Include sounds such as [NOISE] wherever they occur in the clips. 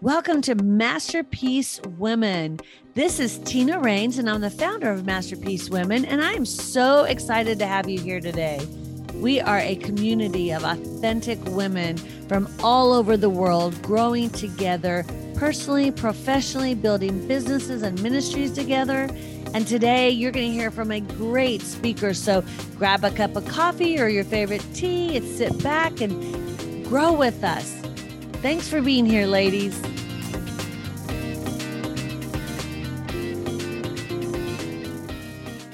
Welcome to Masterpiece Women. This is Tina Rains, and I'm the founder of Masterpiece Women, and I am so excited to have you here today. We are a community of authentic women from all over the world growing together personally, professionally, building businesses and ministries together. And today you're going to hear from a great speaker. So grab a cup of coffee or your favorite tea and sit back and grow with us. Thanks for being here, ladies.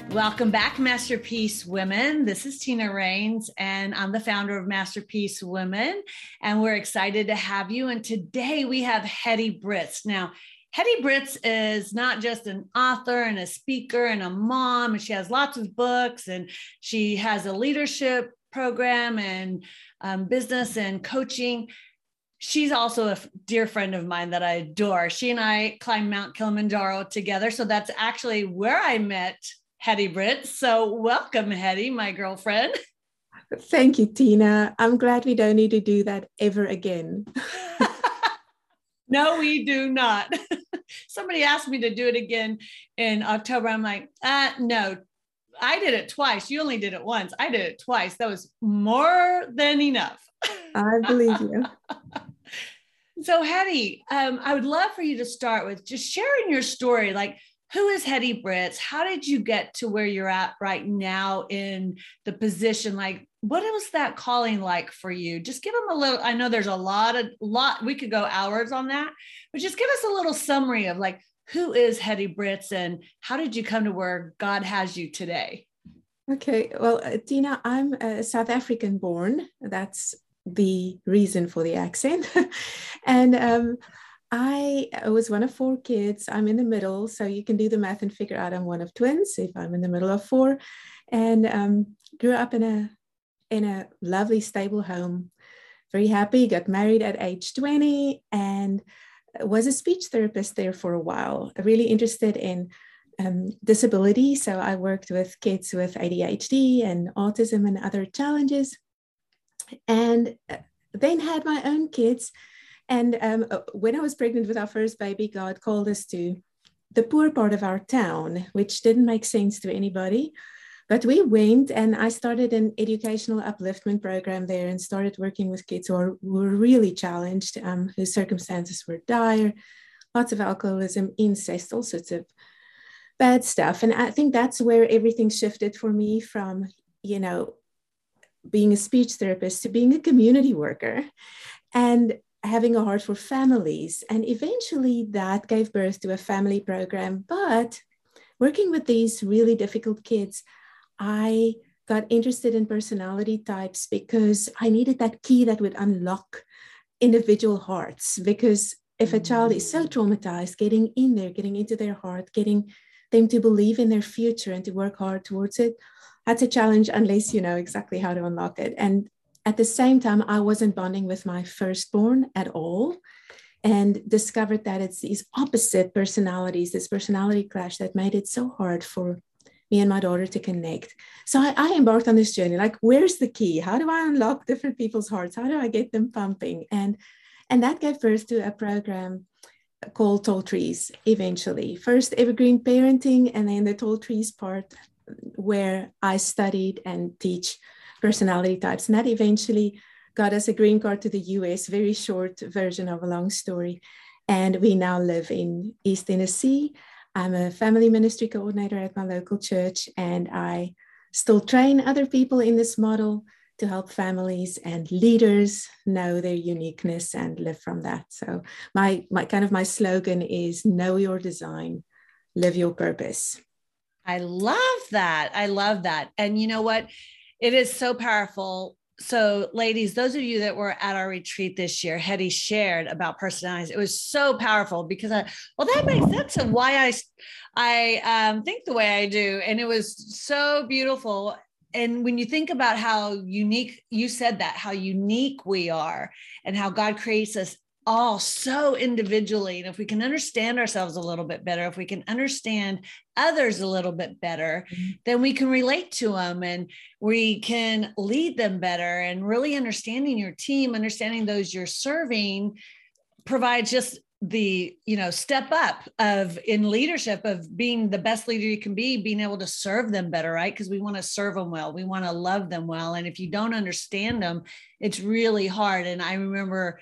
Welcome back, Masterpiece Women. This is Tina Rains, and I'm the founder of Masterpiece Women. And we're excited to have you. And today we have Hettie Brittz. Now, Hettie Brittz is not just an author and a speaker and a mom, and she has lots of books and she has a leadership program and um, business and coaching she's also a dear friend of mine that I adore. She and I climbed Mount Kilimanjaro together. So that's actually where I met Hettie Brittz. So welcome, Hettie, my girlfriend. Thank you, Tina. I'm glad we don't need to do that ever again. [LAUGHS] no, we do not. [LAUGHS] Somebody asked me to do it again in October. I'm like, uh, no, I did it twice. You only did it once. I did it twice. That was more than enough. I believe you. [LAUGHS] So, Hettie, um, I would love for you to start with just sharing your story. Like, who is Hettie Brittz? How did you get to where you're at right now in the position? Like, what was that calling like for you? Just give them a little. I know there's a lot of lot. We could go hours on that, but just give us a little summary of like who is Hettie Brittz and how did you come to where God has you today? Okay, well, uh, Tina, I'm a South African born. That's the reason for the accent. [LAUGHS] and um, I was one of four kids. I'm in the middle, so you can do the math and figure out I'm one of twins if I'm in the middle of four. And um, grew up in a in a lovely, stable home. Very happy. Got married at age 20 and was a speech therapist there for a while. Really interested in um, disability. So I worked with kids with ADHD and autism and other challenges and uh, then had my own kids. And um, uh, when I was pregnant with our first baby, God called us to the poor part of our town, which didn't make sense to anybody. But we went and I started an educational upliftment program there and started working with kids who, are, were really challenged, um, whose circumstances were dire, lots of alcoholism, incest, all sorts of bad stuff. And I think that's where everything shifted for me from, you know, being a speech therapist to being a community worker and having a heart for families. And eventually that gave birth to a family program. But working with these really difficult kids, I got interested in personality types because I needed that key that would unlock individual hearts. Because if a child is so mm. traumatized, getting in there, getting into their heart, getting them to believe in their future and to work hard towards it that's a challenge unless you know exactly how to unlock it. And at the same time, I wasn't bonding with my firstborn at all and discovered that it's these opposite personalities, this personality clash that made it so hard for me and my daughter to connect. So I, I, embarked on this journey. Like, where's the key? How do I unlock different people's hearts? How do I get them pumping? And and that gave birth to a program called Tall Trees eventually. First evergreen parenting, and then the Tall Trees part where I studied and teach personality types. And that eventually got us a green card to the US, very short version of a long story. And we now live in East Tennessee. I'm a family ministry coordinator at my local church, and I still train other people in this model to help families and leaders know their uniqueness and live from that. So my my kind of my slogan is know your design, live your purpose. I love that. I love that. And you know what? It is so powerful. So, ladies, those of you that were at our retreat this year, Hettie shared about personalities. It was so powerful because I, well, that makes sense of why I, I um, think the way I do, and it was so beautiful. And when you think about how unique, you said that how unique we are, and how God creates us all so individually. And if we can understand ourselves a little bit better, if we can understand others a little bit better, mm-hmm. then we can relate to them and we can lead them better. And really understanding your team, understanding those you're serving provides just the you know step up of in leadership of being the best leader you can be being able to serve them better right because we want to serve them well we want to love them well and if you don't understand them it's really hard and i remember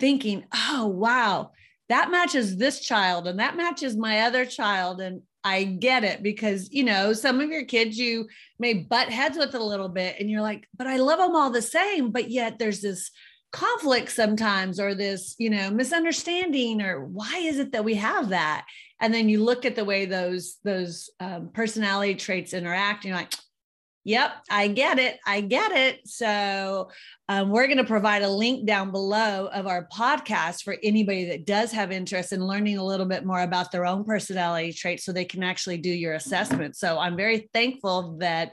thinking oh wow that matches this child and that matches my other child. And I get it because you know some of your kids you may butt heads with a little bit and you're like but I love them all the same but yet there's this conflict sometimes or this you know misunderstanding or why is it that we have that? And then you look at the way those those um, personality traits interact and you're like yep i get it i get it. So um, we're going to provide a link down below of our podcast for anybody that does have interest in learning a little bit more about their own personality traits so they can actually do your assessment. So i'm very thankful that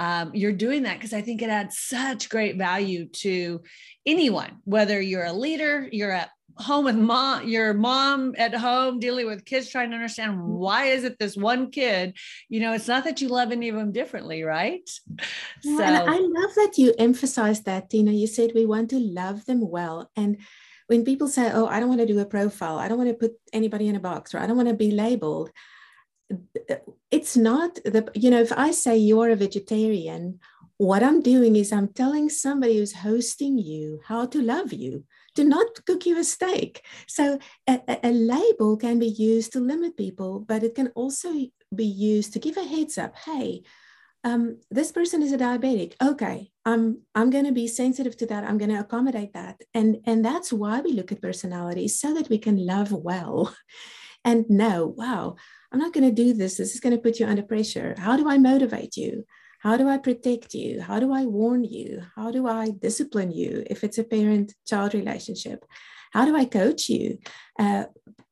um, you're doing that because I think it adds such great value to anyone, whether you're a leader, you're at home with mom, your mom at home dealing with kids trying to understand mm-hmm. why is it this one kid, you know, it's not that you love any of them differently, right? Yeah, so and I love that you emphasize that, Tina. You said we want to love them well. And when people say, Oh, I don't want to do a profile, I don't want to put anybody in a box, or I don't want to be labeled it's not the you know if i say you're a vegetarian what i'm doing is i'm telling somebody who's hosting you how to love you to not cook you a steak so a, a, label can be used to limit people but it can also be used to give a heads up hey um, this person is a diabetic okay i'm i'm going to be sensitive to that i'm going to accommodate that and and that's why we look at personalities so that we can love well [LAUGHS] and know wow I'm not going to do this. This is going to put you under pressure. How do I motivate you? How do I protect you? How do I warn you? How do I discipline you if it's a parent child relationship? How do I coach you? Uh,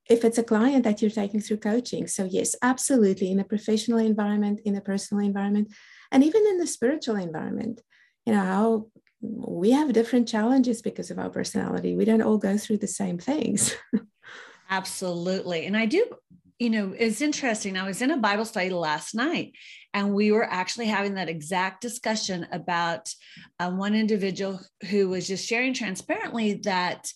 if it's a client that you're taking through coaching. So, yes, absolutely, in a professional environment, in a personal environment, and even in the spiritual environment, you know, how we have different challenges because of our personality. We don't all go through the same things. [LAUGHS] Absolutely. And I do you know, it's interesting. I was in a Bible study last night, and we were actually having that exact discussion about um, one individual who was just sharing transparently that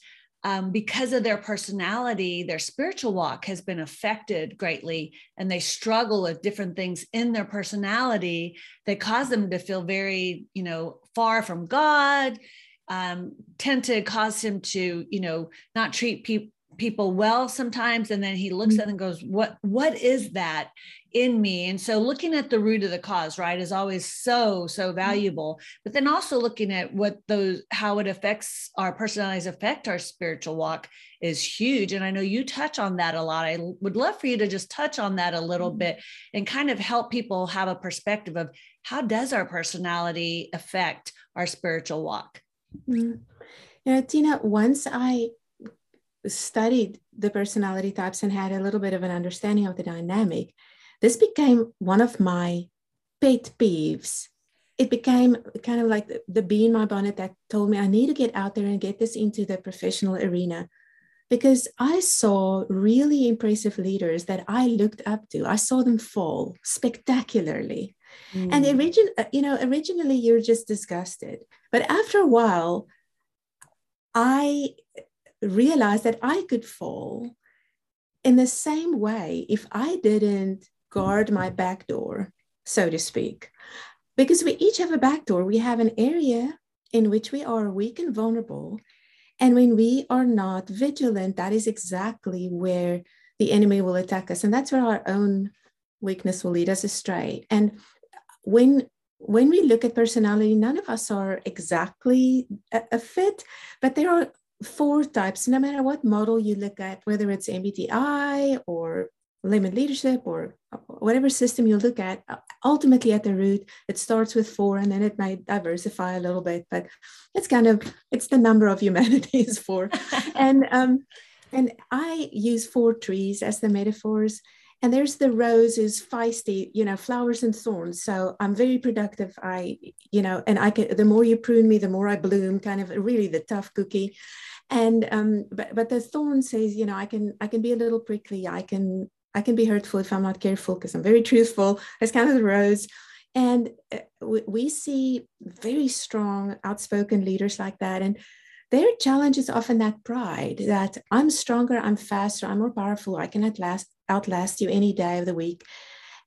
um, because of their personality, their spiritual walk has been affected greatly, and they struggle with different things in their personality that cause them to feel very, you know, far from God. Um, tend to cause him to, you know, not treat people people well sometimes and then he looks at mm-hmm. it and goes what what is that in me and so looking at the root of the cause right is always so so mm-hmm. valuable but then also looking at what those how it affects our personalities affect our spiritual walk is huge and i know you touch on that a lot i would love for you to just touch on that a little mm-hmm. bit and kind of help people have a perspective of how does our personality affect our spiritual walk mm-hmm. you know tina once i studied the personality types and had a little bit of an understanding of the dynamic, this became one of my pet peeves. It became kind of like the, the bee in my bonnet that told me I need to get out there and get this into the professional arena because I saw really impressive leaders that I looked up to. I saw them fall spectacularly. Mm. And origin, uh, you know, originally you're just disgusted, but after a while, I realized that I could fall in the same way if I didn't guard my back door, so to speak. Because we each have a back door, we have an area in which we are weak and vulnerable. And when we are not vigilant, that is exactly where the enemy will attack us. And that's where our own weakness will lead us astray. And when when we look at personality, none of us are exactly a, a fit, but there are four types, no matter what model you look at, whether it's MBTI or limit leadership or whatever system you look at, ultimately at the root, it starts with four and then it might diversify a little bit, but it's kind of, it's the number of humanity is four. [LAUGHS] and, um, and I use four trees as the metaphors. And there's the rose is feisty, you know, flowers and thorns. So I'm very productive. I, you know, and I can, the more you prune me, the more I bloom, kind of really the tough cookie and um, but but the thorn says, you know, I can I can be a little prickly. I can I can be hurtful if I'm not careful because I'm very truthful. It's kind of the rose. And uh, we, we see very strong, outspoken leaders like that. And their challenge is often that pride that I'm stronger, I'm faster, I'm more powerful, I can outlast, outlast you any day of the week.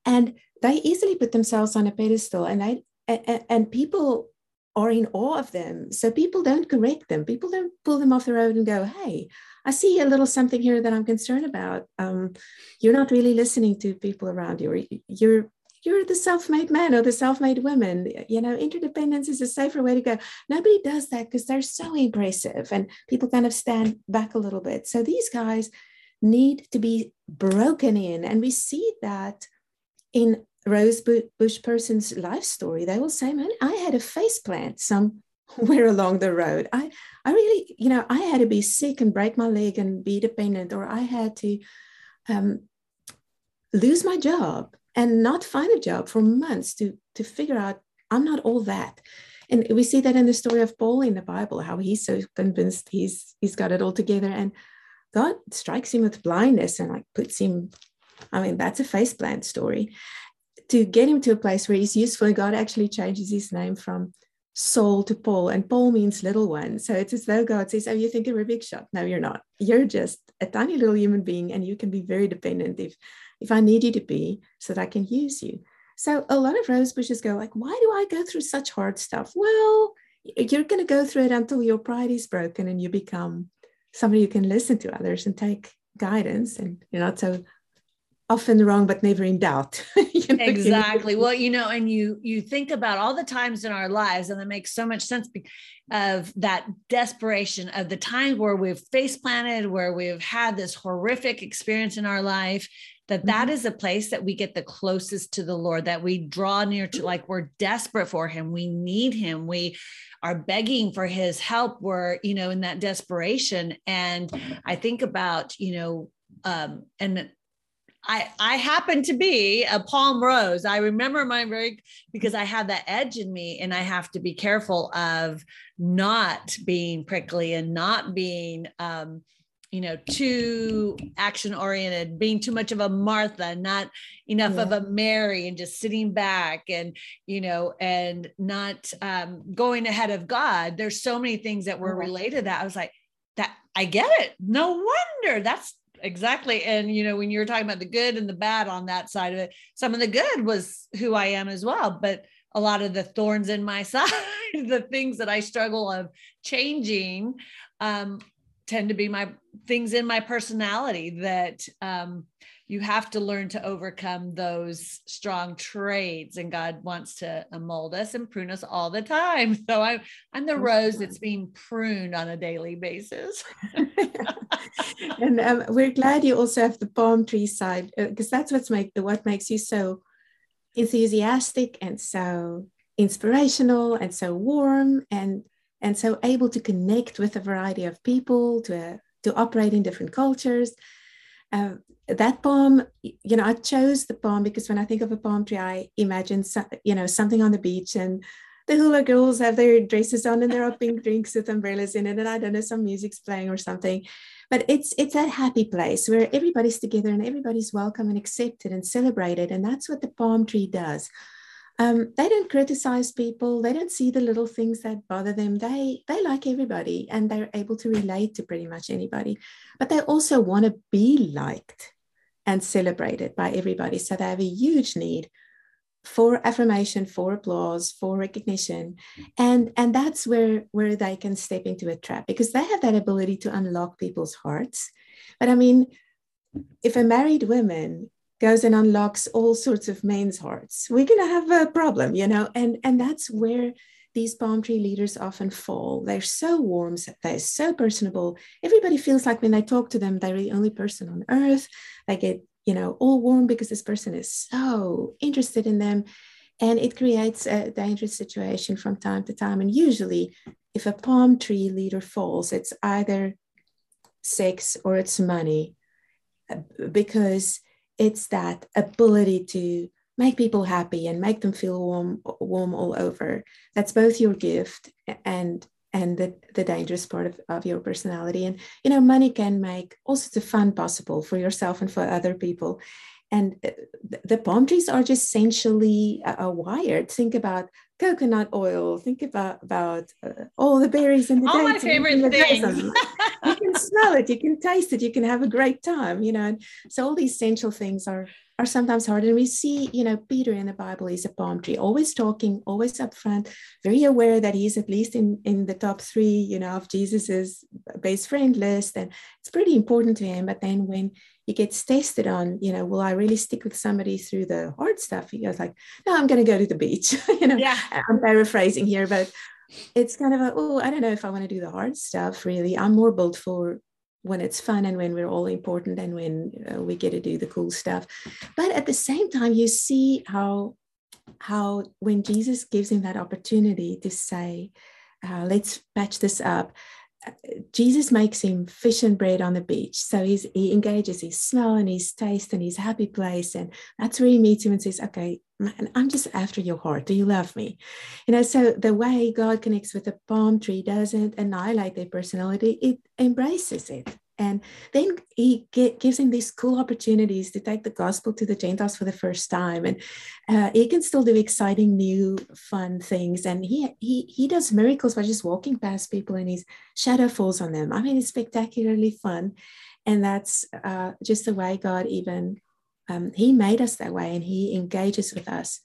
And they easily put themselves on a pedestal and they and, and people are in awe of them. So people don't correct them. People don't pull them off the road and go, hey, I see a little something here that I'm concerned about. Um, you're not really listening to people around you. You're you're the self-made man or the self-made woman. You know, interdependence is a safer way to go. Nobody does that because they're so impressive and people kind of stand back a little bit. So these guys need to be broken in. And we see that in Rose Bush person's life story, they will say, man, I had a face plant somewhere [LAUGHS] along the road. I, I really, you know, I had to be sick and break my leg and be dependent, or I had to um, lose my job and not find a job for months to, to figure out I'm not all that. And we see that in the story of Paul in the Bible, how he's so convinced he's he's got it all together. And God strikes him with blindness and like puts him, I mean, that's a face plant story to get him to a place where he's useful, God actually changes his name from Saul to Paul, and Paul means little one. So it's as though God says, Oh, you think you're a big shot. No, you're not. You're just a tiny little human being, and you can be very dependent if if I need you to be so that I can use you. So a lot of rose bushes go like, why do I go through such hard stuff? Well, you're going to go through it until your pride is broken and you become somebody who can listen to others and take guidance and you're not so often wrong but never in doubt [LAUGHS] you know, exactly. well you know and you you think about all the times in our lives and it makes so much sense of that desperation of the times where we've face planted where we've had this horrific experience in our life that mm-hmm. that is a place that we get the closest to the lord that we draw near to like we're desperate for him we need him we are begging for his help we're you know in that desperation. And i think about you know um, and I I happen to be a palm rose. I remember my very because I have that edge in me, and I have to be careful of not being prickly and not being um, you know too action oriented being too much of a martha not enough yeah. of a mary and just sitting back and you know and not um, going ahead of god. There's so many things that were related that. I was like that i get it. No wonder. That's exactly and you know when you were talking about the good and the bad on that side of it some of the good was who i am as well but a lot of the thorns in my [LAUGHS] side the things that i struggle of changing um, tend to be my things in my personality that um, you have to learn to overcome those strong traits and god wants to mold us and prune us all the time. [LAUGHS] So i'm i'm the rose that's being pruned on a daily basis [LAUGHS] [LAUGHS] and um, we're glad you also have the palm tree side because uh, that's what's make what makes you so enthusiastic and so inspirational and so warm and and so able to connect with a variety of people to uh, to operate in different cultures. Uh, that palm, you know, I chose the palm because when I think of a palm tree, I imagine, you know, something on the beach and the hula girls have their dresses on and there are pink drinks with umbrellas in it. And I don't know, some music's playing or something. But it's it's that happy place where everybody's together and everybody's welcome and accepted and celebrated. And that's what the palm tree does um, they don't criticize people they don't see the little things that bother them they they like everybody and they're able to relate to pretty much anybody but they also want to be liked and celebrated by everybody so they have a huge need for affirmation for applause for recognition. Mm. And and that's where where they can step into a trap because they have that ability to unlock people's hearts. But i mean if a married woman goes and unlocks all sorts of men's hearts we're going to have a problem you know? And and that's where these palm tree leaders often fall. They're so warm they're so personable. Everybody feels like when they talk to them they're the only person on earth. They get you know all warm because this person is so interested in them. And it creates a dangerous situation from time to time. And usually if a palm tree leader falls it's either sex or it's money because it's that ability to make people happy and make them feel warm warm all over. That's both your gift and and the, the dangerous part of, of your personality and you know money can make all sorts of fun possible for yourself and for other people and uh, the palm trees are just essentially uh, wired think about coconut oil. Think about about uh, all the berries and the all dates. my favorite things. you can smell it, you can taste it, you can have a great time. You know, and so all these essential things are are sometimes hard. And we see, you know, Peter in the Bible is a palm tree, always talking, always upfront, very aware that he's at least in, in the top three, you know, of Jesus's best friend list. And it's pretty important to him. But then when he gets tested on, you know, will I really stick with somebody through the hard stuff? He goes like, no, I'm going to go to the beach. [LAUGHS] you know, yeah. I'm paraphrasing here, but it's kind of a, oh, I don't know if I want to do the hard stuff really. I'm more built for when it's fun and when we're all important and when uh, we get to do the cool stuff but at the same time you see how how when jesus gives him that opportunity to say uh, let's patch this up Jesus makes him fish and bread on the beach. So he's, he engages his smell and his taste and his happy place. And that's where he meets him and says, Okay, man, I'm just after your heart. Do you love me? You know, so the way God connects with a palm tree doesn't annihilate their personality, it embraces it. And then he get, gives him these cool opportunities to take the gospel to the Gentiles for the first time. And uh, he can still do exciting, new, fun things. And he, he, he does miracles by just walking past people and his shadow falls on them. I mean, it's spectacularly fun. And that's uh, just the way God even, um, he made us that way and he engages with us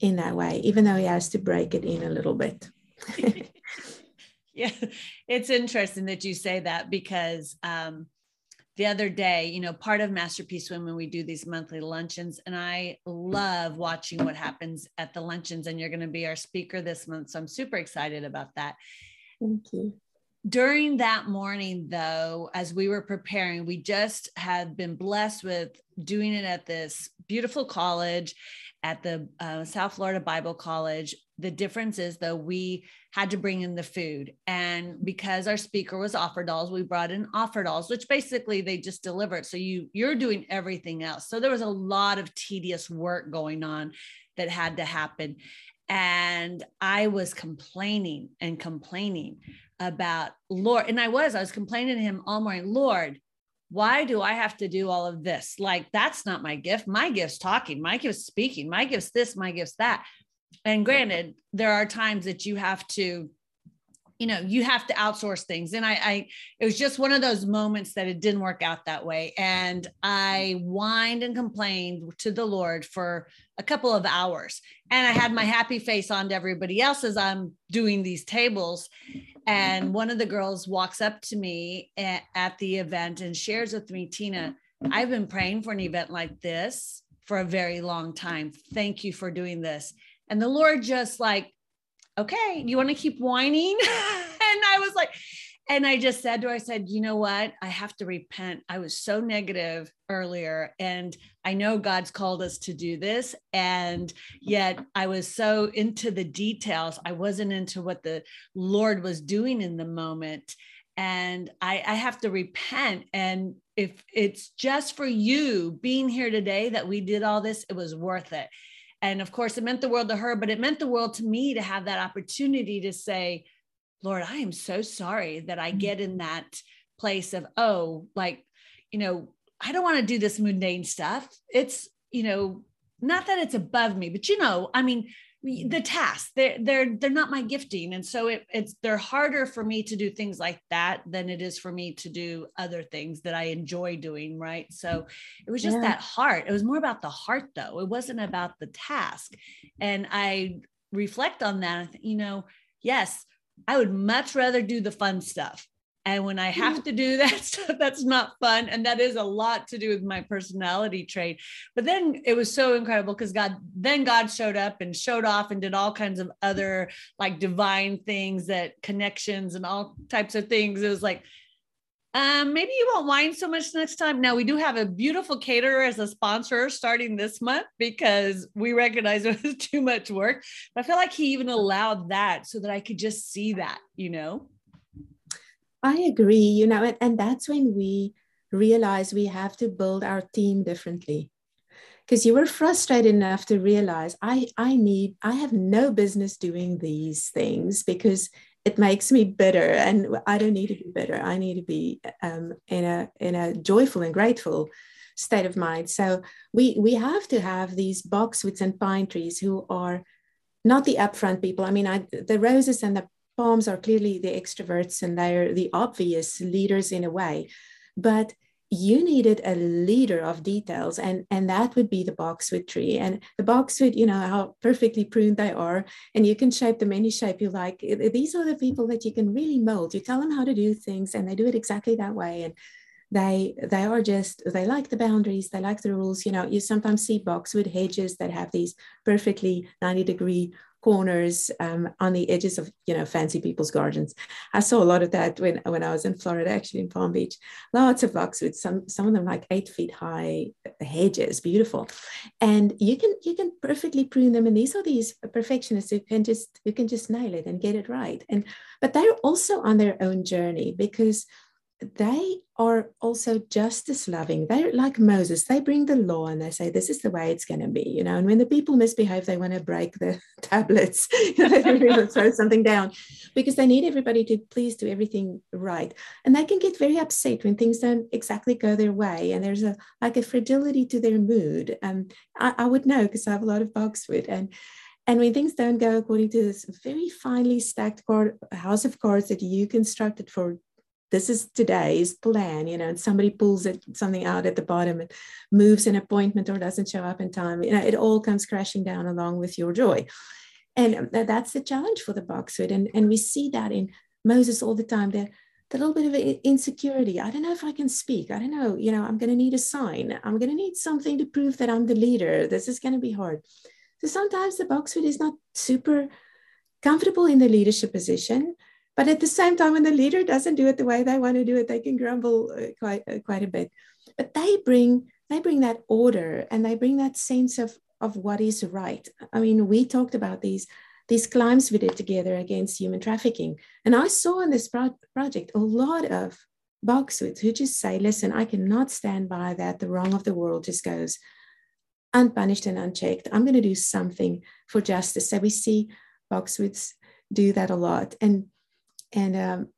in that way, even though he has to break it in a little bit. [LAUGHS] yeah, it's interesting that you say that because um, the other day, you know, part of Masterpiece Women, we do these monthly luncheons, and I love watching what happens at the luncheons. And you're going to be our speaker this month. So I'm super excited about that. Thank you. During that morning, though, as we were preparing, we just had been blessed with doing it at this beautiful college at the uh, South Florida Bible College. The difference is, though, we had to bring in the food. And because our speaker was offer dolls, we brought in offer dolls, which basically they just deliver it. So you you're doing everything else. So there was a lot of tedious work going on that had to happen. And I was complaining and complaining about Lord. And I was, I was complaining to him all morning, Lord, why do I have to do all of this? Like, that's not my gift. My gift's talking, my gift's speaking, my gift's this, my gift's that. And granted, there are times that you have to, you know, you have to outsource things. And I, I, it was just one of those moments that it didn't work out that way. And I whined and complained to the Lord for a couple of hours. And I had my happy face on to everybody else as I'm doing these tables. And one of the girls walks up to me at, the event and shares with me, Tina, I've been praying for an event like this for a very long time. Thank you for doing this. And the Lord just like, okay, you want to keep whining? [LAUGHS] and I was like, and I just said to her, I said, you know what? I have to repent. I was so negative earlier. And I know God's called us to do this. And yet I was so into the details. I wasn't into what the Lord was doing in the moment. And I, I have to repent. And if it's just for you being here today that we did all this, it was worth it. And of course, it meant the world to her, but it meant the world to me to have that opportunity to say, Lord, I am so sorry that I mm. get in that place of, oh, like, you know, I don't want to do this mundane stuff. It's, you know, not that it's above me, but you know, I mean, the tasks they're they're they're not my gifting. And so it, it's they're harder for me to do things like that than it is for me to do other things that i enjoy doing right? So it was just yeah. that heart. It was more about the heart though. It wasn't about the task. And i reflect on that you know yes I would much rather do the fun stuff. And when I have to do [LAUGHS] that stuff, that's not fun. And that is a lot to do with my personality trait. But then it was so incredible because God, then God showed up and showed off and did all kinds of other like divine things that connections and all types of things. It was like, um, maybe you won't whine so much next time. Now we do have a beautiful caterer as a sponsor starting this month because we recognize [LAUGHS] it was too much work. But I feel like he even allowed that so that I could just see that, you know. I agree, you know, and, and that's when we realize we have to build our team differently. Because you were frustrated enough to realize I I need I have no business doing these things because it makes me bitter and i don't need to be bitter i need to be um, in a in a joyful and grateful state of mind so we we have to have these boxwoods and pine trees who are not the upfront people. I mean, I, the roses and the palms are clearly the extroverts and they're the obvious leaders in a way. But you needed a leader of details and and that would be the boxwood tree. And the boxwood you know how perfectly pruned they are and you can shape them any shape you like. These are the people that you can really mold. You tell them how to do things and they do it exactly that way. And they they are just they like the boundaries they like the rules. You know you sometimes see boxwood hedges that have these perfectly 90 degree corners um, on the edges of you know fancy people's gardens. I saw a lot of that when when I was in Florida, actually in Palm Beach. Lots of boxwood, some some of them like eight feet high hedges, beautiful, and you can you can perfectly prune them. And these are these perfectionists who can just who can just nail it and get it right. And but they're also on their own journey because they are also justice loving. They're like Moses. They bring the law and they say, this is the way it's going to be, you know. And when the people misbehave, they want to break the [LAUGHS] tablets, [LAUGHS] throw something down because they need everybody to please do everything right. And they can get very upset when things don't exactly go their way. And there's a like a fragility to their mood. Um, I, I would know because I have a lot of boxwood and and when things don't go according to this very finely stacked card, house of cards that you constructed for this is today's plan, you know, and somebody pulls it something out at the bottom and moves an appointment or doesn't show up in time, you know, it all comes crashing down along with your joy. And um, that's the challenge for the boxwood. And, and we see that in Moses all the time. The, the little bit of insecurity. I don't know if I can speak. I don't know. You know, I'm going to need a sign. I'm going to need something to prove that I'm the leader. This is going to be hard. So sometimes the boxwood is not super comfortable in the leadership position but at the same time, when the leader doesn't do it the way they want to do it, they can grumble uh, quite uh, quite a bit. But they bring they bring that order and they bring that sense of of what is right. I mean, we talked about these these climbs we did together against human trafficking, and I saw in this pro- project a lot of boxwoods who just say, "Listen, I cannot stand by that. The wrong of the world just goes." unpunished and unchecked. I'm going to do something for justice. So we see boxwoods do that a lot. And and um,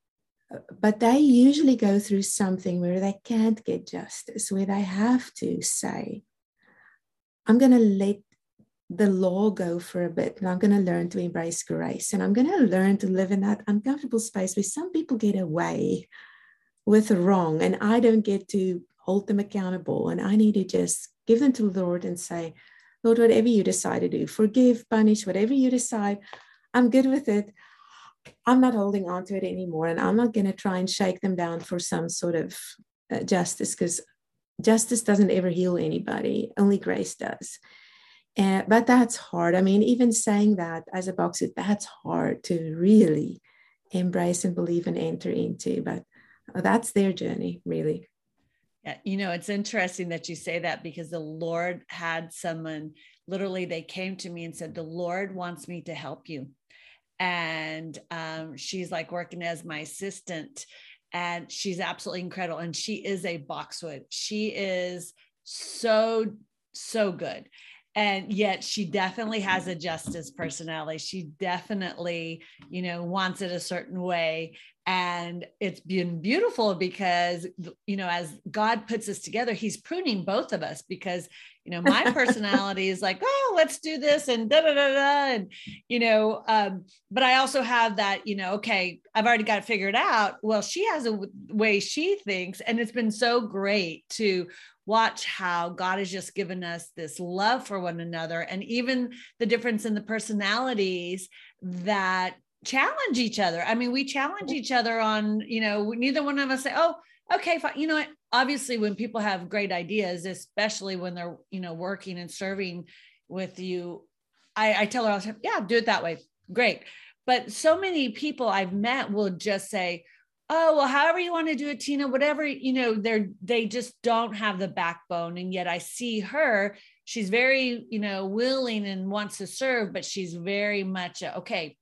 but they usually go through something where they can't get justice, where they have to say, I'm going to let the law go for a bit and I'm going to learn to embrace grace and I'm going to learn to live in that uncomfortable space where some people get away with wrong and I don't get to hold them accountable and I need to just give them to the Lord and say, Lord, whatever you decide to do, forgive, punish, whatever you decide, I'm good with it. I'm not holding on to it anymore. And I'm not going to try and shake them down for some sort of uh, justice because justice doesn't ever heal anybody, only grace does. Uh, but that's hard. I mean, even saying that as a boxer, that's hard to really embrace and believe and enter into. But that's their journey, really. Yeah, you know, it's interesting that you say that because the Lord had someone literally, they came to me and said, The Lord wants me to help you and um, she's like working as my assistant and she's absolutely incredible and she is a boxwood. She is so so good. And yet she definitely has a justice personality. She definitely you know wants it a certain way and it's been beautiful because you know as god puts us together he's pruning both of us because you know my [LAUGHS] personality is like oh let's do this and da da da da and you know um, but i also have that you know okay i've already got it figured out. Well she has a w- way she thinks and it's been so great to watch how god has just given us this love for one another and even the difference in the personalities that challenge each other. I mean we challenge each other on you know neither one of us say oh okay fine. You know what? Obviously when people have great ideas especially when they're you know working and serving with you i, I tell her all the time yeah do it that way. Great. But so many people i've met will just say oh well however you want to do it tina whatever you know they're they just don't have the backbone. And yet i see her she's very you know willing and wants to serve but she's very much okay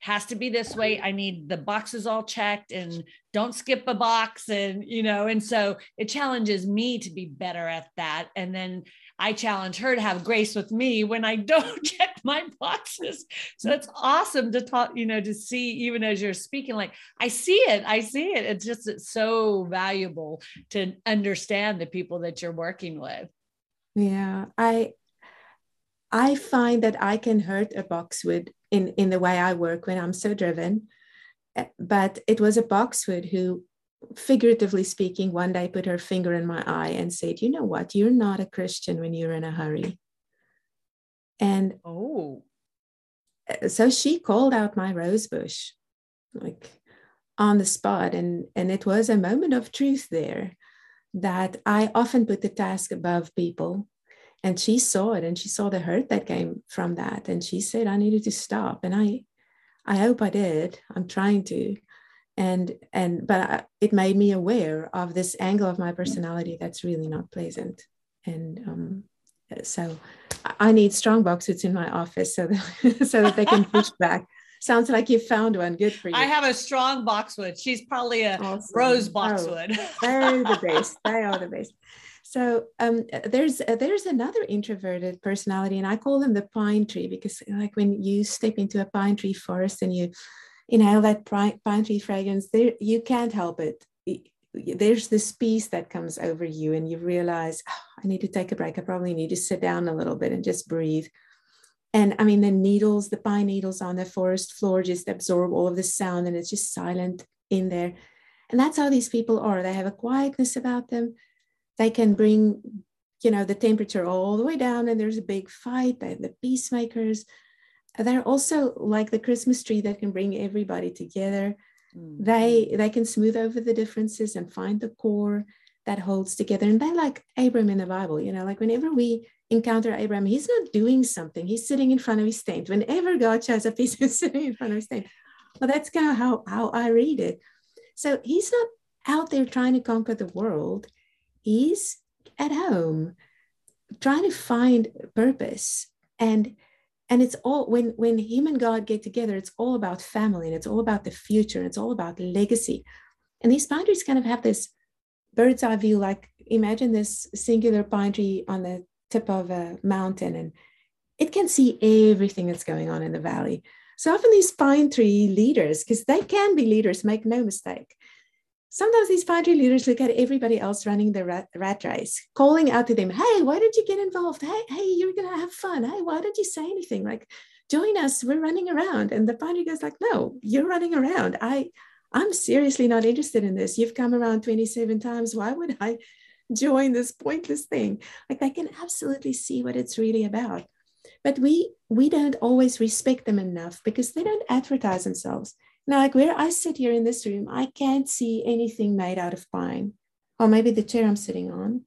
has to be this way. I need the boxes all checked and don't skip a box and you know and so it challenges me to be better at that. And then i challenge her to have grace with me when i [LAUGHS] don't check my boxes. So it's awesome to talk you know to see even as you're speaking like i see it i see it. It's just it's so valuable to understand the people that you're working with. Yeah i I find that I can hurt a boxwood in, in the way I work when I'm so driven. Eh, but it was a boxwood who, figuratively speaking, one day put her finger in my eye and said, You know what? You're not a Christian when you're in a hurry. And oh, eh, so she called out my rosebush, like on the spot. And, and it was a moment of truth there that I often put the task above people and she saw it and she saw the hurt that came from that and she said i needed to stop and i i hope i did. I'm trying to. And and but I, it made me aware of this angle of my personality that's really not pleasant. And um, so i need strong boxwoods in my office so that [LAUGHS] so that they can push [LAUGHS] back. Sounds like you found one. Good for you. I have a strong boxwood. She's probably a awesome. rose oh, boxwood. oh, they're the [LAUGHS] best. They are the best so um, there's uh, there's another introverted personality, and I call them the pine tree because like when you step into a pine tree forest and you inhale that pine, tree fragrance, there you can't help it. There's this peace that comes over you, and you realize oh, I need to take a break. I probably need to sit down a little bit and just breathe. And I mean, the needles, the pine needles on the forest floor just absorb all of the sound, and it's just silent in there. And that's how these people are. They have a quietness about them they can bring you know the temperature all the way down and there's a big fight they have the peacemakers. They're also like the christmas tree that can bring everybody together. Mm-hmm. they they can smooth over the differences and find the core that holds together. And they like abram in the bible you know like whenever we encounter abram he's not doing something. He's sitting in front of his tent. Whenever god shows up [LAUGHS] he's sitting in front of his tent. Well that's kind of how how i read it. So he's not out there trying to conquer the world he's at home trying to find purpose. And and it's all when when him and god get together it's all about family and it's all about the future and it's all about legacy. And these pine trees kind of have this bird's eye view like imagine this singular pine tree on the tip of a mountain and it can see everything that's going on in the valley. So often these pine tree leaders because they can be leaders make no mistake sometimes these tree leaders look at everybody else running the rat, rat, race, calling out to them, hey, why did you get involved? Hey, hey, you're going to have fun. Hey, why did you say anything? Like, join us. We're running around. And the tree guy's like, no, you're running around. I, I'm seriously not interested in this. You've come around 27 times. Why would I join this pointless thing? Like, I can absolutely see what it's really about. But we we don't always respect them enough because they don't advertise themselves. Now, like where I sit here in this room, I can't see anything made out of pine, or maybe the chair I'm sitting on.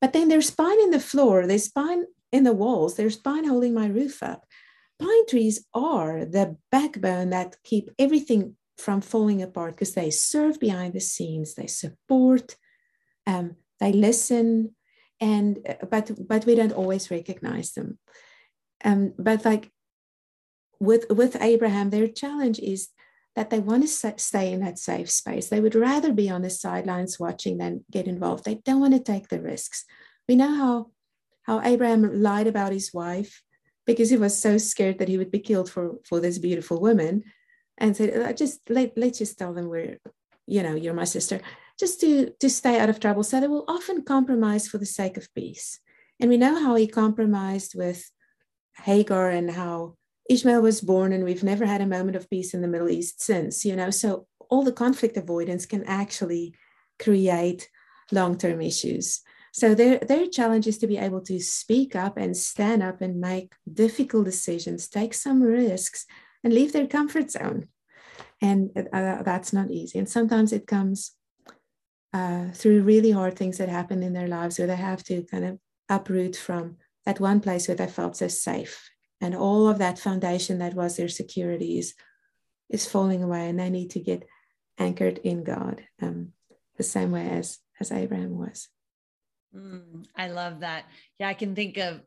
But then there's pine in the floor, there's pine in the walls, there's pine holding my roof up. Pine trees are the backbone that keep everything from falling apart because they serve behind the scenes, they support, um, they listen, and uh, but but we don't always recognize them. Um, but like with with Abraham, their challenge is that they want to stay in that safe space. They would rather be on the sidelines watching than get involved. They don't want to take the risks. We know how, how Abraham lied about his wife because he was so scared that he would be killed for, for this beautiful woman and said, just let, let's just tell them we're, you know, you're my sister, just to, to stay out of trouble. So they will often compromise for the sake of peace. And we know how he compromised with Hagar and how Ishmael was born, and we've never had a moment of peace in the Middle East since, you know. So all the conflict avoidance can actually create long-term issues. So their their challenge is to be able to speak up and stand up and make difficult decisions, take some risks, and leave their comfort zone. And uh, that's not easy. And sometimes it comes uh, through really hard things that happen in their lives where they have to kind of uproot from that one place where they felt so safe and all of that foundation that was their securities is falling away and they need to get anchored in god um, the same way as as abraham was. Mm, i love that. Yeah i can think of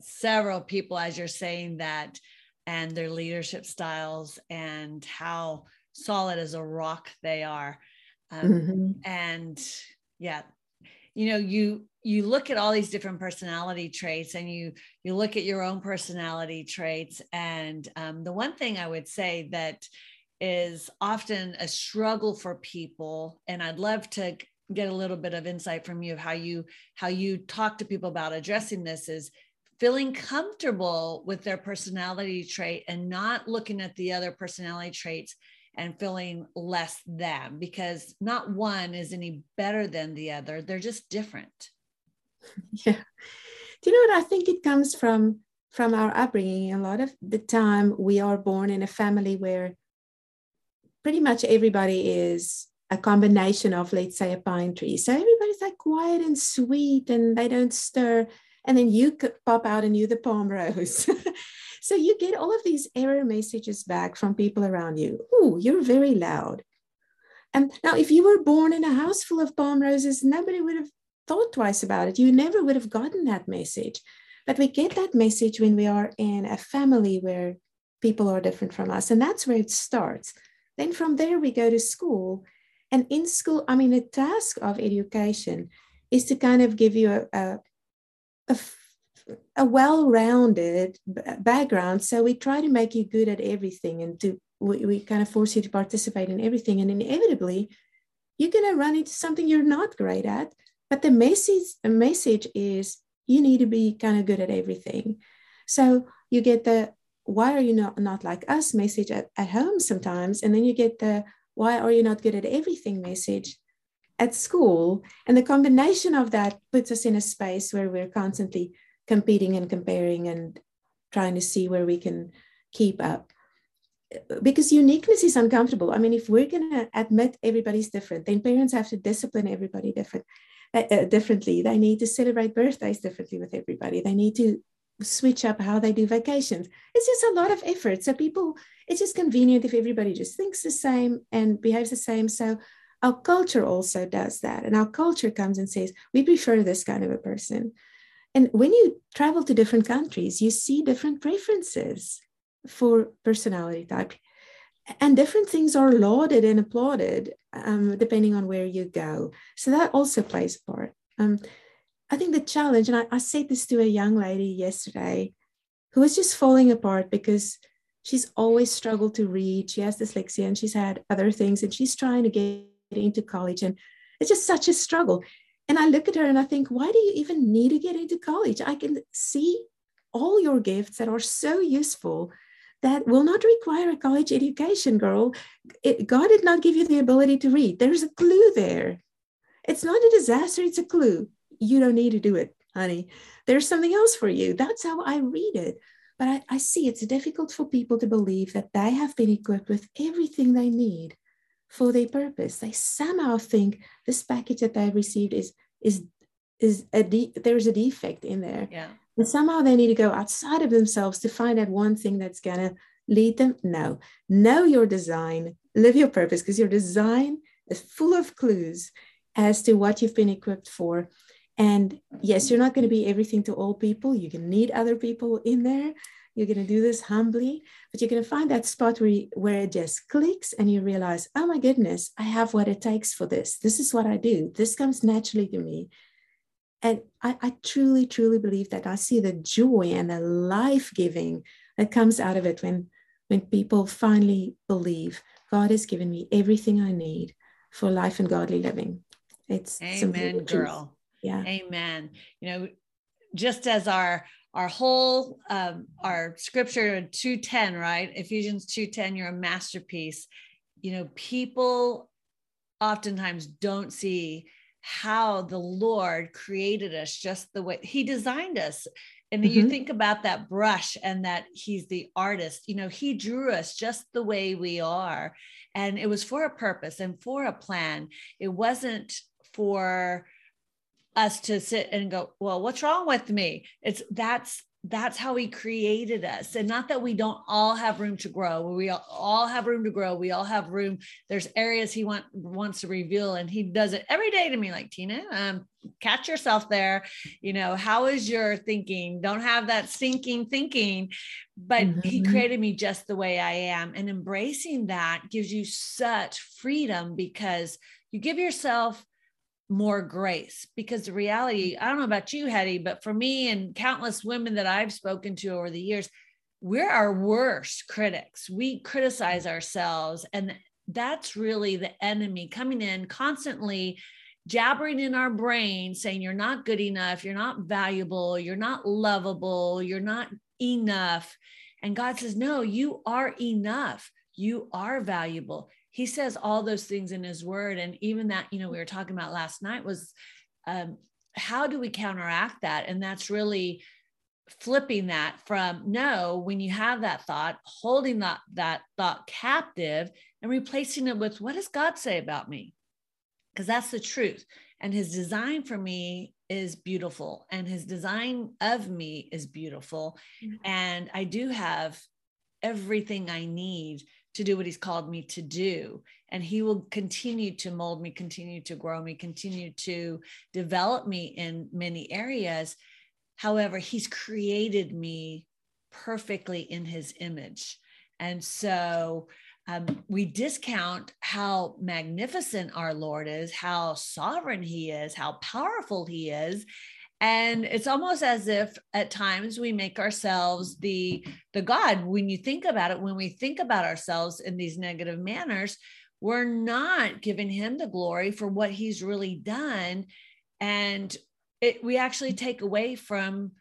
several people as you're saying that and their leadership styles and how solid as a rock they are. Um, mm-hmm. and yeah you know you you look at all these different personality traits and you you look at your own personality traits and um, the one thing i would say that is often a struggle for people and i'd love to get a little bit of insight from you of how you how you talk to people about addressing this is feeling comfortable with their personality trait and not looking at the other personality traits and feeling less than because not one is any better than the other. They're just different. [LAUGHS] Yeah. Do you know what? I think it comes from from our upbringing. A lot of the time we are born in a family where pretty much everybody is a combination of, let's say, a pine tree. So everybody's like quiet and sweet and they don't stir. And then you pop out and you're the palm rose. [LAUGHS] so you get all of these error messages back from people around you. Oh, you're very loud. And now, if you were born in a house full of palm roses, nobody would have thought twice about it. You never would have gotten that message. But we get that message when we are in a family where people are different from us. And that's where it starts. Then from there, we go to school and in school, I mean, the task of education is to kind of give you a, a, a, a well-rounded background. So we try to make you good at everything and to we, we kind of force you to participate in everything. And inevitably, you're going to run into something you're not great at. But the message, the message is you need to be kind of good at everything. So you get the why are you not, not like us? message at, at home sometimes. And then you get the why are you not good at everything? message at school. And the combination of that puts us in a space where we're constantly competing and comparing and trying to see where we can keep up. Because uniqueness is uncomfortable. I mean if we're going to admit everybody's different then parents have to discipline everybody different uh, uh, differently they need to celebrate birthdays differently with everybody they need to switch up how they do vacations. It's just a lot of effort. So people, it's just convenient if everybody just thinks the same and behaves the same. So our culture also does that. And our culture comes and says, we prefer this kind of a person. And when you travel to different countries, you see different preferences for personality type. And different things are lauded and applauded um, depending on where you go. So that also plays a part. Um, I think the challenge, and I, I said this to a young lady yesterday who was just falling apart because she's always struggled to read. She has dyslexia and she's had other things, and she's trying to get into college. And it's just such a struggle. And I look at her and I think, why do you even need to get into college? I can see all your gifts that are so useful that will not require a college education, girl. It, God did not give you the ability to read. There's a clue there. It's not a disaster, it's a clue you don't need to do it, honey. There's something else for you. That's how I read it. But I, I see it's difficult for people to believe that they have been equipped with everything they need for their purpose. They somehow think this package that they received is is is a de- there's a defect in there. Yeah. And somehow they need to go outside of themselves to find that one thing that's gonna lead them. No, know your design, live your purpose, because your design is full of clues as to what you've been equipped for and yes, you're not going to be everything to all people. Going to need other people in there. You're going to do this humbly, but you're going to find that spot where, you, where it just clicks and you realize, oh my goodness, I have what it takes for this. This is what I do. This comes naturally to me. And I, I truly, truly believe that I see the joy and the life giving that comes out of it when, when people finally believe God has given me everything I need for life and godly living. It's Amen, girl. Yeah. Amen. You know just as our our whole um, our scripture 210 right? Ephesians 210 you're a masterpiece. You know people oftentimes don't see how the lord created us just the way he designed us and mm-hmm. you think about that brush and that he's the artist you know he drew us just the way we are and it was for a purpose and for a plan it wasn't for us to sit and go, well, what's wrong with me? It's that's that's how he created us. And not that we don't all have room to grow. We all have room to grow. We all have room. There's areas he want, wants to reveal and he does it every day to me like tina um, catch yourself there. You know how is your thinking? Don't have that sinking thinking. But mm-hmm. he created me just the way i am and embracing that gives you such freedom because you give yourself more grace because the reality mm. i don't know about you hettie but for me and countless women that i've spoken to over the years we're our worst critics we criticize mm. ourselves and that's really the enemy coming in constantly jabbering in our brain saying you're not good enough, you're not valuable, you're not lovable, you're not enough. And God says, No, you are enough. You are valuable. He says all those things in his word. And even that, you know, we were talking about last night was um, how do we counteract that? And that's really flipping that from no, when you have that thought, holding that, that thought captive and replacing it with what does God say about me? Because that's the truth. And his design for me is beautiful, and his design of me is beautiful. Mm-hmm. And I do have everything I need to do what he's called me to do. And he will continue to mold me, continue to grow me, continue to develop me in many areas. However, he's created me perfectly in his image. And so um, we discount how magnificent our Lord is, how sovereign he is, how powerful he is. And it's almost as if at times we make ourselves the the God. When you think about it, when we think about ourselves in these negative manners, we're not giving him the glory for what he's really done. And it, we actually take away from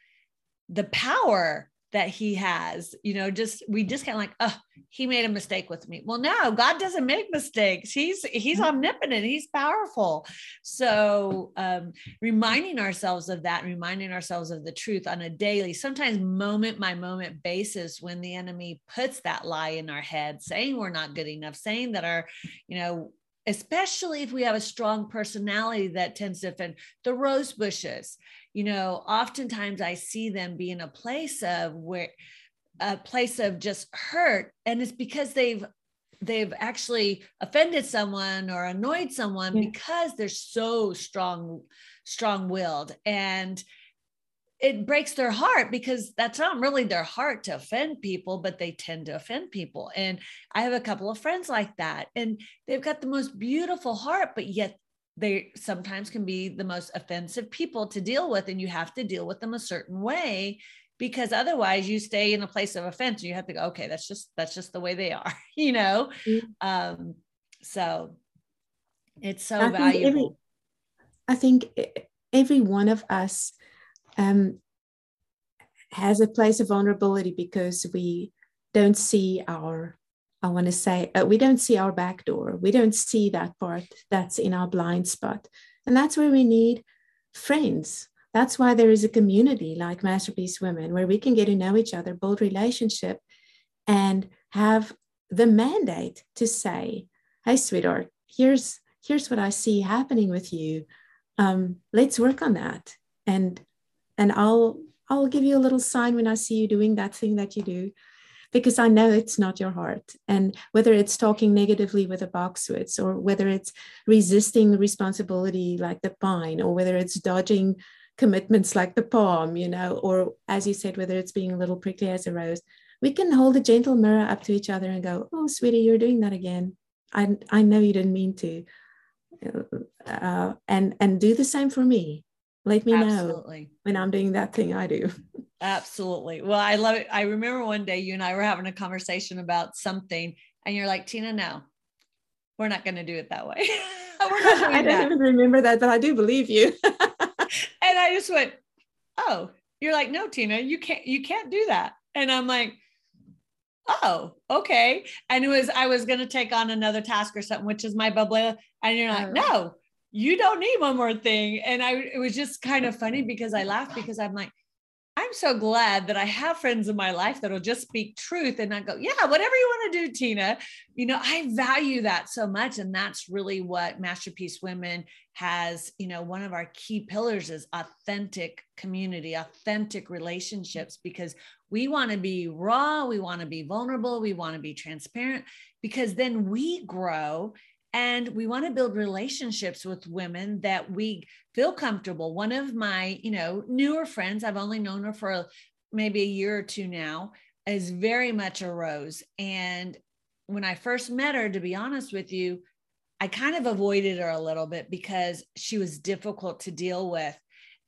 the power that he has you know just we just kind of like oh he made a mistake with me. Well no god doesn't make mistakes. He's he's mm-hmm. omnipotent. He's powerful. So um reminding ourselves of that reminding ourselves of the truth on a daily sometimes moment by moment basis when the enemy puts that lie in our head saying we're not good enough saying that our you know especially if we have a strong personality that tends to offend the rose bushes you know oftentimes i see them be in a place of where a place of just hurt and it's because they've they've actually offended someone or annoyed someone yeah. because they're so strong strong willed and it breaks their heart because that's not really their heart to offend people, but they tend to offend people. And I have a couple of friends like that, and they've got the most beautiful heart, but yet they sometimes can be the most offensive people to deal with. And you have to deal with them a certain way because otherwise you stay in a place of offense and you have to go, okay, that's just, that's just the way they are, [LAUGHS] you know? Mm-hmm. Um, so it's so I valuable. Think every, I think every one of us um, has a place of vulnerability because we don't see our I want to say uh, we don't see our back door. We don't see that part that's in our blind spot. And that's where we need friends. That's why there is a community like Masterpiece Women where we can get to know each other, build relationship, and have the mandate to say, "Hey, sweetheart, here's here's what I see happening with you. Um, let's work on that." And and I'll I'll give you a little sign when I see you doing that thing that you do because I know it's not your heart. And whether it's talking negatively with a boxwoods or whether it's resisting responsibility like the pine or whether it's dodging commitments like the palm, you know, or as you said, whether it's being a little prickly as a rose, we can hold a gentle mirror up to each other and go, oh, sweetie, you're doing that again. I, I know you didn't mean to. Uh, and and do the same for me let me Absolutely. know when I'm doing that thing I do. [LAUGHS] Absolutely. Well, I love it. I remember one day you and I were having a conversation about something, and you're like, Tina, no, we're not going to do it that way. [LAUGHS] [LAUGHS] I don't that. even remember that, but I do believe you. and I just went, Oh, you're like, no, Tina, you can't, you can't do that. And I'm like, oh, okay. And it was, I was going to take on another task or something, which is my bubble. And you're like, oh. no, you don't need one more thing. And I, it was just kind of funny because I laughed because I'm like, I'm so glad that I have friends in my life that'll just speak truth and not go, yeah, whatever you want to do, Tina. You know, I value that so much. And that's really what Masterpiece Women has, you know, one of our key pillars is authentic community, authentic relationships, because we want to be raw, we want to be vulnerable, we want to be transparent, because then we grow and we want to build relationships with women that we feel comfortable. One of my you know newer friends i've only known her for maybe a year or two now is very much a rose. And when i first met her to be honest with you i kind of avoided her a little bit because she was difficult to deal with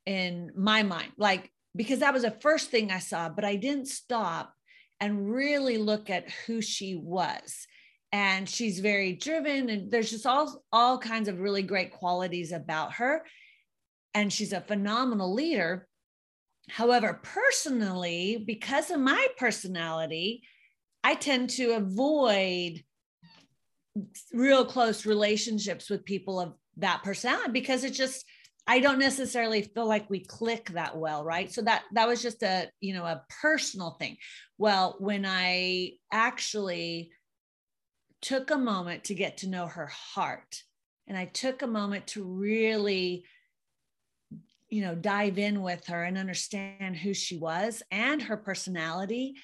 in my mind. Like because that was the first thing i saw but i didn't stop and really look at who she was and she's very driven and there's just all all kinds of really great qualities about her and she's a phenomenal leader however personally because of my personality i tend to avoid real close relationships with people of that personality because it just I don't necessarily feel like we click that well, right? So that that was just a, you know, a personal thing. Well, when I actually took a moment to get to know her heart and I took a moment to really you know, dive in with her and understand who she was and her personality.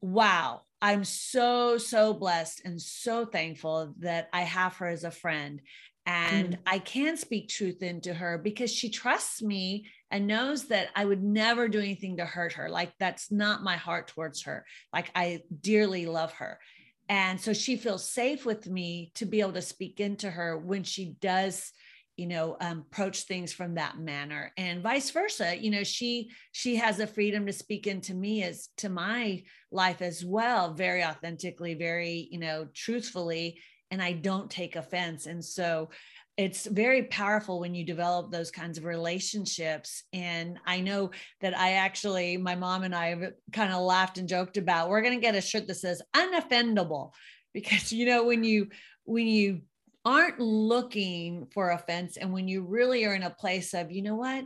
Wow, I'm so, so blessed and so thankful that I have her as a friend and mm. I can speak truth into her because she trusts me and knows that I would never do anything to hurt her. Like that's not my heart towards her. Like I dearly love her. And so she feels safe with me to be able to speak into her when she does you know um, approach things from that manner and vice versa you know she she has the freedom to speak into me as to my life as well very authentically very you know truthfully and I don't take offense. And so it's very powerful when you develop those kinds of relationships. And I know that I actually, my mom and I have kind of laughed and joked about we're going to get a shirt that says unoffendable [LAUGHS] because, you know, when you, when you aren't looking for offense and when you really are in a place of, you know what,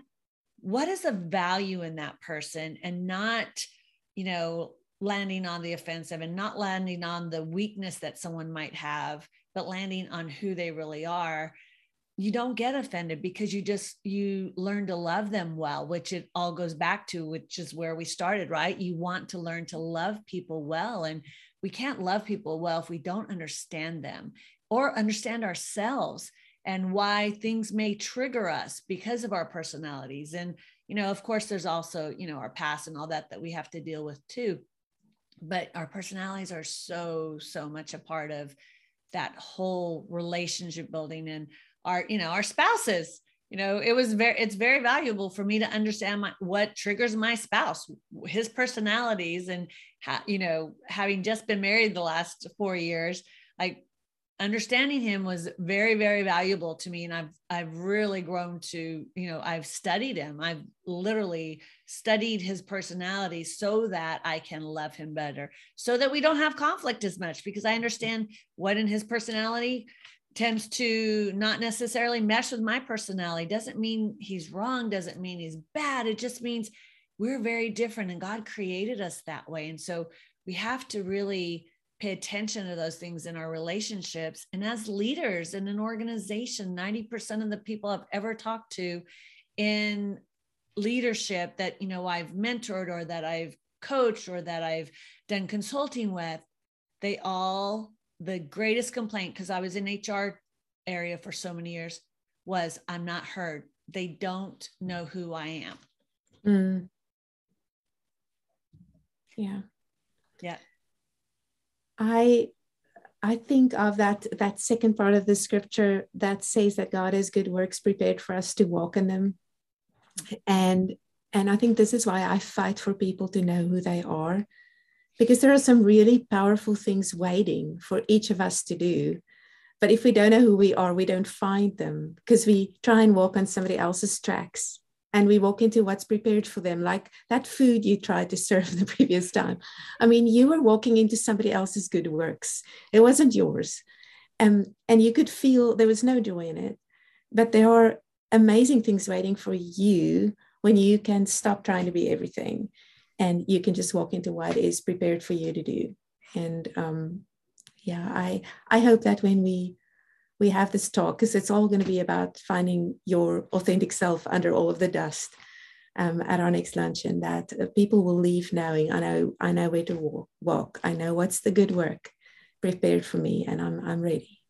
what is the value in that person and not, you know, landing on the offensive and not landing on the weakness that someone might have but landing on who they really are you don't get offended because you just you learn to love them well which it all goes back to which is where we started right? You want to learn to love people well and we can't love people well if we don't understand them or understand ourselves and why things may trigger us because of our personalities. And you know of course there's also you know our past and all that that we have to deal with too. But our personalities are so so much a part of that whole relationship building. And our you know our spouses you know it was very it's very valuable for me to understand my, what triggers my spouse his personalities and you know having just been married the last four years like understanding him was very very valuable to me and i've i've really grown to you know i've studied him. I've literally studied his personality so that i can love him better so that we don't have conflict as much because i understand what in his personality tends to not necessarily mesh with my personality. Doesn't mean he's wrong doesn't mean he's bad. It just means we're very different and god created us that way. And so we have to really pay attention to those things in our relationships. And as leaders in an organization, 90% of the people I've ever talked to in leadership that, you know, I've mentored or that I've coached or that I've done consulting with, they all, the greatest complaint, because I was in HR area for so many years, was I'm not heard. They don't know who I am. Mm. Yeah. Yeah. I I think of that that second part of the scripture that says that God has good works prepared for us to walk in them. And and I think this is why I fight for people to know who they are because there are some really powerful things waiting for each of us to do. But if we don't know who we are, we don't find them because we try and walk on somebody else's tracks and we walk into what's prepared for them like that food you tried to serve [LAUGHS] the previous time. I mean you were walking into somebody else's good works. It wasn't yours. And um, and you could feel there was no joy in it. But there are amazing things waiting for you when you can stop trying to be everything and you can just walk into what is prepared for you to do and um, yeah i i hope that when we we have this talk because it's all going to be about finding your authentic self under all of the dust um, at our next luncheon that uh, people will leave knowing I know I know where to walk, walk. I know what's the good work prepared for me and I'm I'm ready.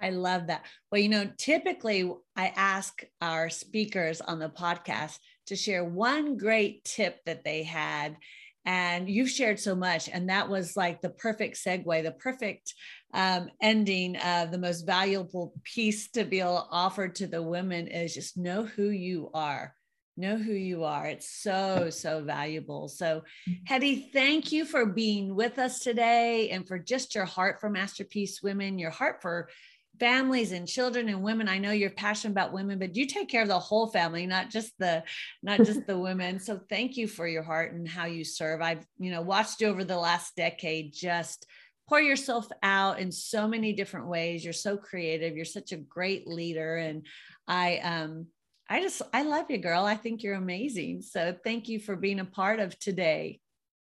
I love that. Well, you know, typically I ask our speakers on the podcast to share one great tip that they had and you've shared so much and that was like the perfect segue the perfect um, ending of the most valuable piece to be offered to the women is just know who you are know who you are. It's so, so valuable. So, Hettie, thank you for being with us today and for just your heart for Masterpiece Women, your heart for families and children and women. I know you're passionate about women but you take care of the whole family not just the not just the women. So thank you for your heart and how you serve. I've you know watched you over the last decade just pour yourself out in so many different ways. You're so creative. You're such a great leader. And i um i just i love you girl. I think you're amazing. So thank you for being a part of today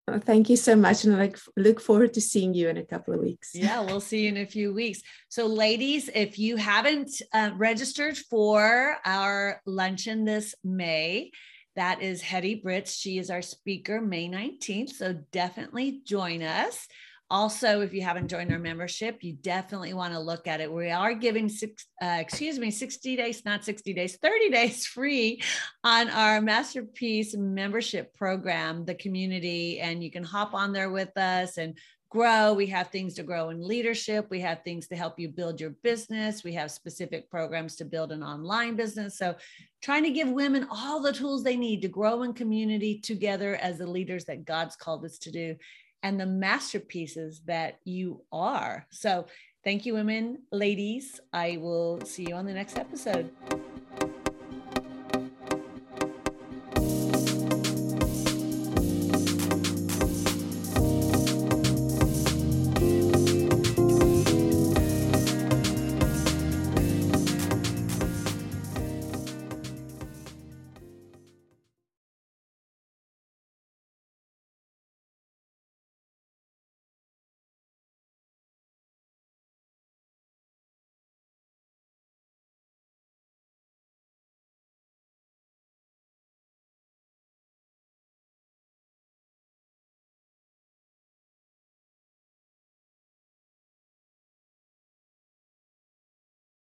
Oh, [LAUGHS] thank you so much. And I like, look forward to seeing you in a couple of weeks. Yeah, we'll see you in a few weeks. So, ladies, if you haven't uh, registered for our luncheon this May, that is Hettie Brittz. She is our speaker May 19th. So, definitely join us. Also, if you haven't joined our membership, you definitely want to look at it. We are giving six, uh, excuse me, 60 days, not 60 days, 30 [LAUGHS] days free on our Masterpiece membership program, the community, and you can hop on there with us and grow. We have things to grow in leadership. We have things to help you build your business. We have specific programs to build an online business. So, trying to give women all the tools they need to grow in community together as the leaders that God's called us to do and the masterpieces that you are. So, thank you, women, ladies. I will see you on the next episode.